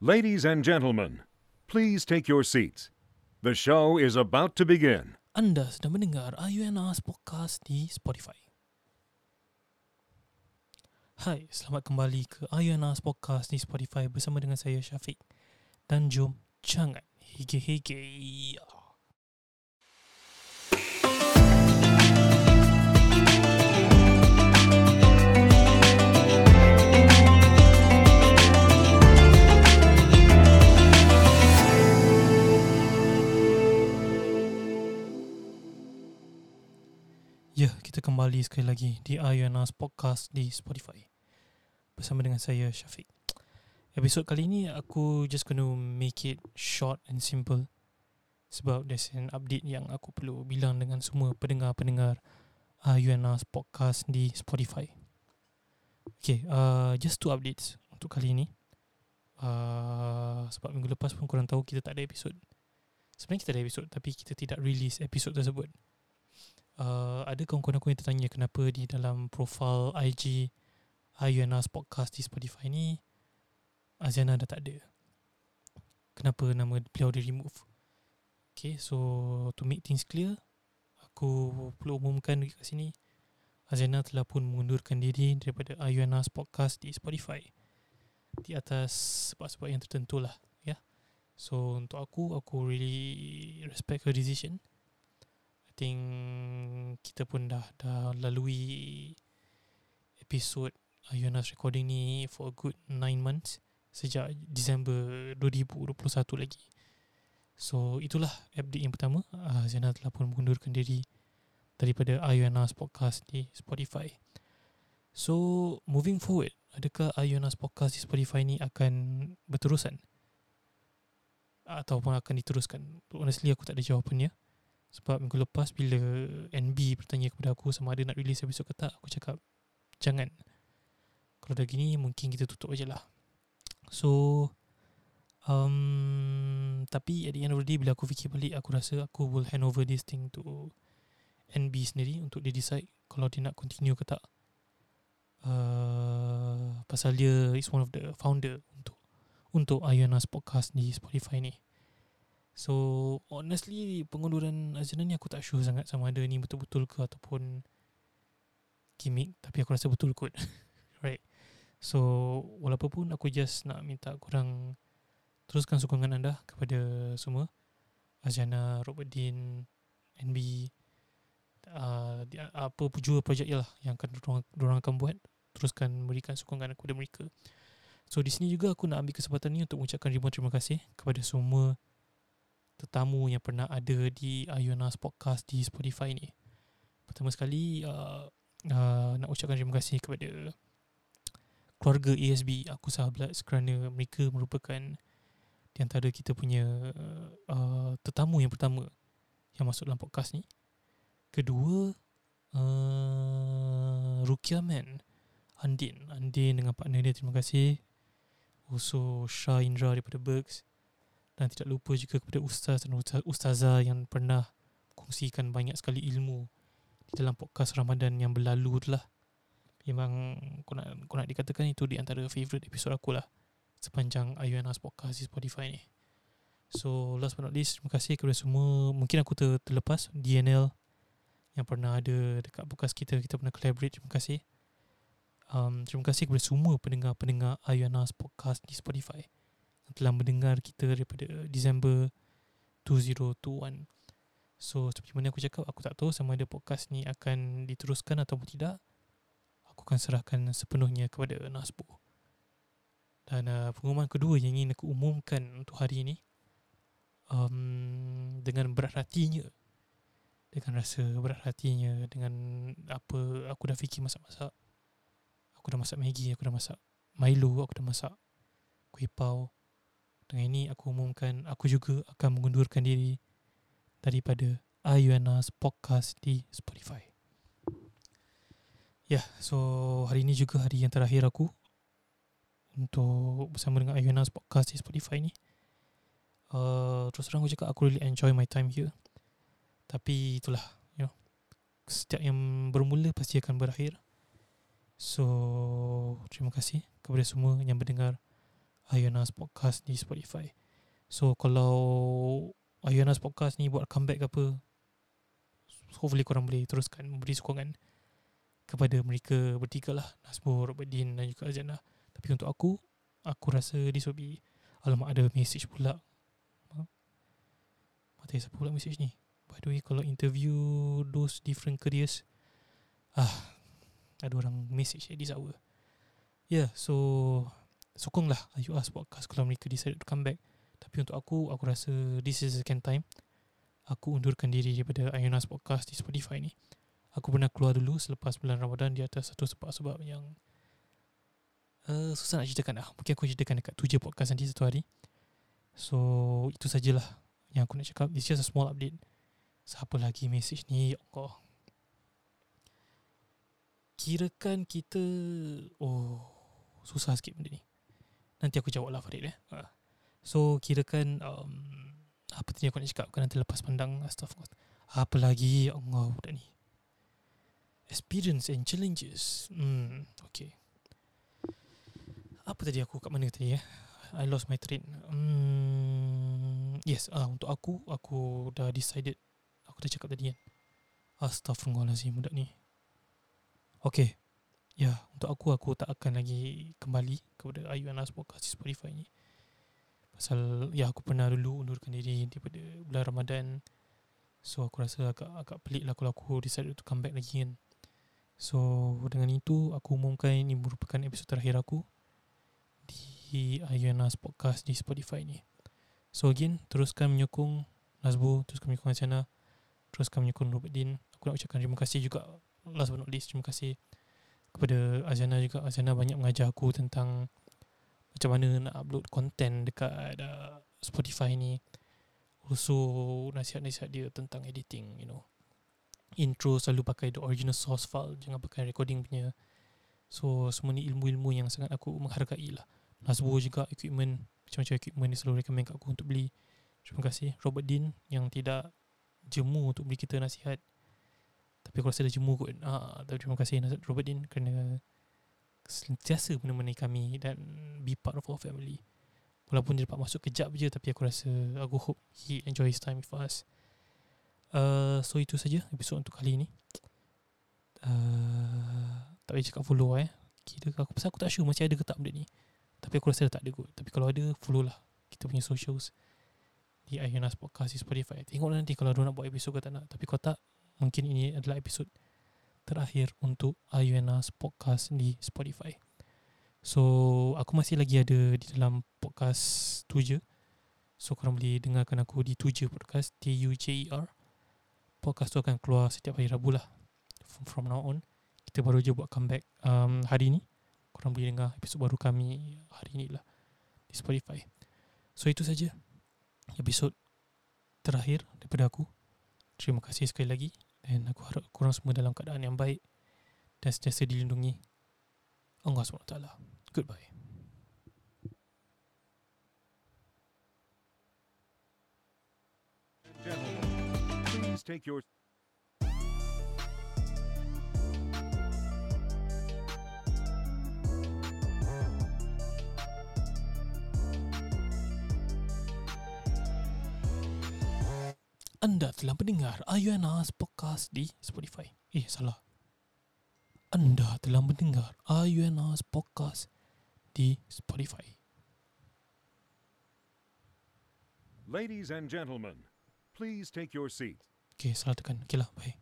Ladies and gentlemen, please take your seats. The show is about to begin. Anda sedang mendengar IUNAS Podcast di Spotify. Hai, selamat kembali ke IUNAS Podcast di Spotify bersama dengan saya Syafiq. Dan jom, jangan hige-hige. Ya, kita kembali sekali lagi di IUNAS Podcast di Spotify. Bersama dengan saya Syafiq. Episod kali ni aku just gonna make it short and simple sebab there's an update yang aku perlu bilang dengan semua pendengar-pendengar IUNAS Podcast di Spotify. Okay, uh, just two updates untuk kali ini. Uh, sebab minggu lepas pun korang tahu kita tak ada episod. Sebenarnya kita ada episod tapi kita tidak release episod tersebut uh, ada kawan-kawan aku yang tertanya kenapa di dalam profil IG Ayunas Podcast di Spotify ni Aziana dah tak ada. Kenapa nama beliau di remove? Okay, so to make things clear, aku perlu umumkan kat sini Aziana telah pun mengundurkan diri daripada Ayunas Podcast di Spotify di atas sebab-sebab yang tertentu lah ya. So untuk aku, aku really respect her decision think kita pun dah dah lalui episod Ayunas recording ni for a good 9 months sejak Disember 2021 lagi. So itulah update yang pertama. Uh, Zainal telah pun mengundurkan diri daripada Ayunas Podcast di Spotify. So moving forward, adakah Ayunas Podcast di Spotify ni akan berterusan? Ataupun akan diteruskan? Honestly aku tak ada jawapannya. Sebab minggu lepas bila NB bertanya kepada aku sama ada nak release episod ke tak, aku cakap jangan. Kalau dah gini mungkin kita tutup aje lah. So um, tapi at the end of the day bila aku fikir balik aku rasa aku will hand over this thing to NB sendiri untuk dia decide kalau dia nak continue ke tak. Uh, pasal dia is one of the founder untuk untuk Ayunas podcast di Spotify ni. So honestly pengunduran Azina ni aku tak sure sangat sama ada ni betul-betul ke ataupun gimmick tapi aku rasa betul kot. right. So walaupun pun aku just nak minta kurang teruskan sokongan anda kepada semua Azana, Robert Dean, NB uh, apa jua projek lah yang akan dorang akan buat teruskan berikan sokongan kepada mereka. So di sini juga aku nak ambil kesempatan ni untuk mengucapkan ribuan terima kasih kepada semua tetamu yang pernah ada di Ayunas Podcast di Spotify ni. Pertama sekali uh, uh, nak ucapkan terima kasih kepada keluarga ASB aku sahabat kerana mereka merupakan di antara kita punya uh, tetamu yang pertama yang masuk dalam podcast ni. Kedua uh, Rukia Man Andin Andin dengan partner dia terima kasih Also Shah Indra daripada Bergs dan tidak lupa juga kepada ustaz dan ustazah yang pernah kongsikan banyak sekali ilmu di dalam podcast Ramadan yang berlalu tu lah. Memang aku nak, aku nak dikatakan itu di antara favourite episod aku lah sepanjang Ayuanas Podcast di Spotify ni. So last but not least, terima kasih kepada semua. Mungkin aku ter, terlepas DNL yang pernah ada dekat podcast kita. Kita pernah collaborate. Terima kasih. Um, terima kasih kepada semua pendengar-pendengar Ayuanas Podcast di Spotify telah mendengar kita daripada Disember 2021. So seperti mana aku cakap aku tak tahu sama ada podcast ni akan diteruskan ataupun tidak. Aku akan serahkan sepenuhnya kepada Nasbu. Dan uh, pengumuman kedua yang ingin aku umumkan untuk hari ini um, dengan berat hatinya dengan rasa berat hatinya dengan apa aku dah fikir masak-masak aku dah masak Maggi aku dah masak Milo aku dah masak kuih pau dengan ini aku umumkan aku juga akan mengundurkan diri daripada Ayuanas Podcast di Spotify. Ya, yeah, so hari ini juga hari yang terakhir aku untuk bersama dengan Ayuanas Podcast di Spotify ni. Uh, terus terang aku cakap aku really enjoy my time here. Tapi itulah, you know, setiap yang bermula pasti akan berakhir. So, terima kasih kepada semua yang mendengar Ayuna's podcast di Spotify. So kalau Ayuna's podcast ni buat comeback ke apa, hopefully korang boleh teruskan memberi sokongan kepada mereka bertiga lah. Nasbur, Robert Din dan juga Azana Tapi untuk aku Aku rasa this will be Alamak ada message pula. Mata siapa pula message ni? By the way kalau interview Those different careers Ah Ada orang message at this hour. Yeah so Sokonglah Us Podcast Kalau mereka decide to come back. Tapi untuk aku Aku rasa This is the second time Aku undurkan diri Daripada Ayunas Podcast Di Spotify ni. Aku pernah keluar dulu Selepas bulan Ramadan Di atas satu sebab-sebab yang uh, Susah nak ceritakan lah. Mungkin aku ceritakan Dekat tujuh podcast nanti Satu hari. So Itu sajalah Yang aku nak cakap. It's just a small update. Siapa lagi message ni? Ya Allah. Kirakan kita Oh Susah sikit benda ni Nanti aku jawab lah Farid eh. Uh. So kirakan um, Apa tadi aku nak cakap? Kan nanti lepas pandang Astagfirullah Apa lagi? Ya Allah budak ni. Experience and challenges. Hmm Okay Apa tadi aku kat mana tadi eh I lost my train. Hmm, Yes ah, Untuk aku Aku dah decided. Aku dah cakap tadi kan. Astagfirullahaladzim budak ni. Okay Ya, untuk aku aku tak akan lagi kembali kepada Ayu Anas podcast di Spotify ni. Pasal ya aku pernah dulu undurkan diri daripada bulan Ramadan. So aku rasa agak agak pelik lah kalau aku decide to come back lagi kan. So dengan itu aku umumkan ini merupakan episod terakhir aku di Ayu Anas podcast di Spotify ni. So again, teruskan menyokong Nazbu, teruskan menyokong Asiana, teruskan menyokong Robert Din. Aku nak ucapkan terima kasih juga last but not least, terima kasih kepada Azana juga. Azana banyak mengajar aku tentang macam mana nak upload content dekat uh, Spotify ni. Also nasihat-nasihat dia tentang editing you know. Intro selalu pakai the original source file jangan pakai recording punya. So semua ni ilmu-ilmu yang sangat aku menghargai lah. Nasbo juga equipment macam-macam equipment dia selalu recommend kat aku untuk beli. Terima kasih Robert Dean yang tidak jemu untuk beri kita nasihat tapi aku rasa dah jemu kot ha, Terima kasih Robert Din Kerana Sentiasa menemani kami Dan Be part of our family. Walaupun dia dapat masuk kejap je Tapi aku rasa Aku hope He enjoy his time with us. Uh, So itu saja Episod untuk kali ini. Uh, Tak boleh cakap follow eh. Kira aku pasal aku tak sure Masih ada ke tak benda ni. Tapi aku rasa dah tak ada kot Tapi kalau ada Follow lah. Kita punya socials. Di Ayunas Podcast Di Spotify. Tengok nanti Kalau ada nak buat episod ke tak nak. Tapi kalau tak mungkin ini adalah episod terakhir untuk Ayuena's podcast di Spotify. So, aku masih lagi ada di dalam podcast Tuja. So, korang boleh dengarkan aku di Tuja Podcast, T-U-J-E-R. Podcast tu akan keluar setiap hari Rabu lah. From, from now on. Kita baru je buat comeback um, hari ni. Korang boleh dengar episod baru kami hari ni lah. Di Spotify. So, itu saja. Episod terakhir daripada aku. Terima kasih sekali lagi. Dan aku harap korang semua dalam keadaan yang baik dan sentiasa dilindungi Allah SWT. Goodbye. Please take your Anda telah mendengar Ayuana's podcast di Spotify. Eh, salah. Anda telah mendengar Ayuana's podcast di Spotify. Ladies and gentlemen, please take your seats. Okay, salah tekan. Okay lah, bye.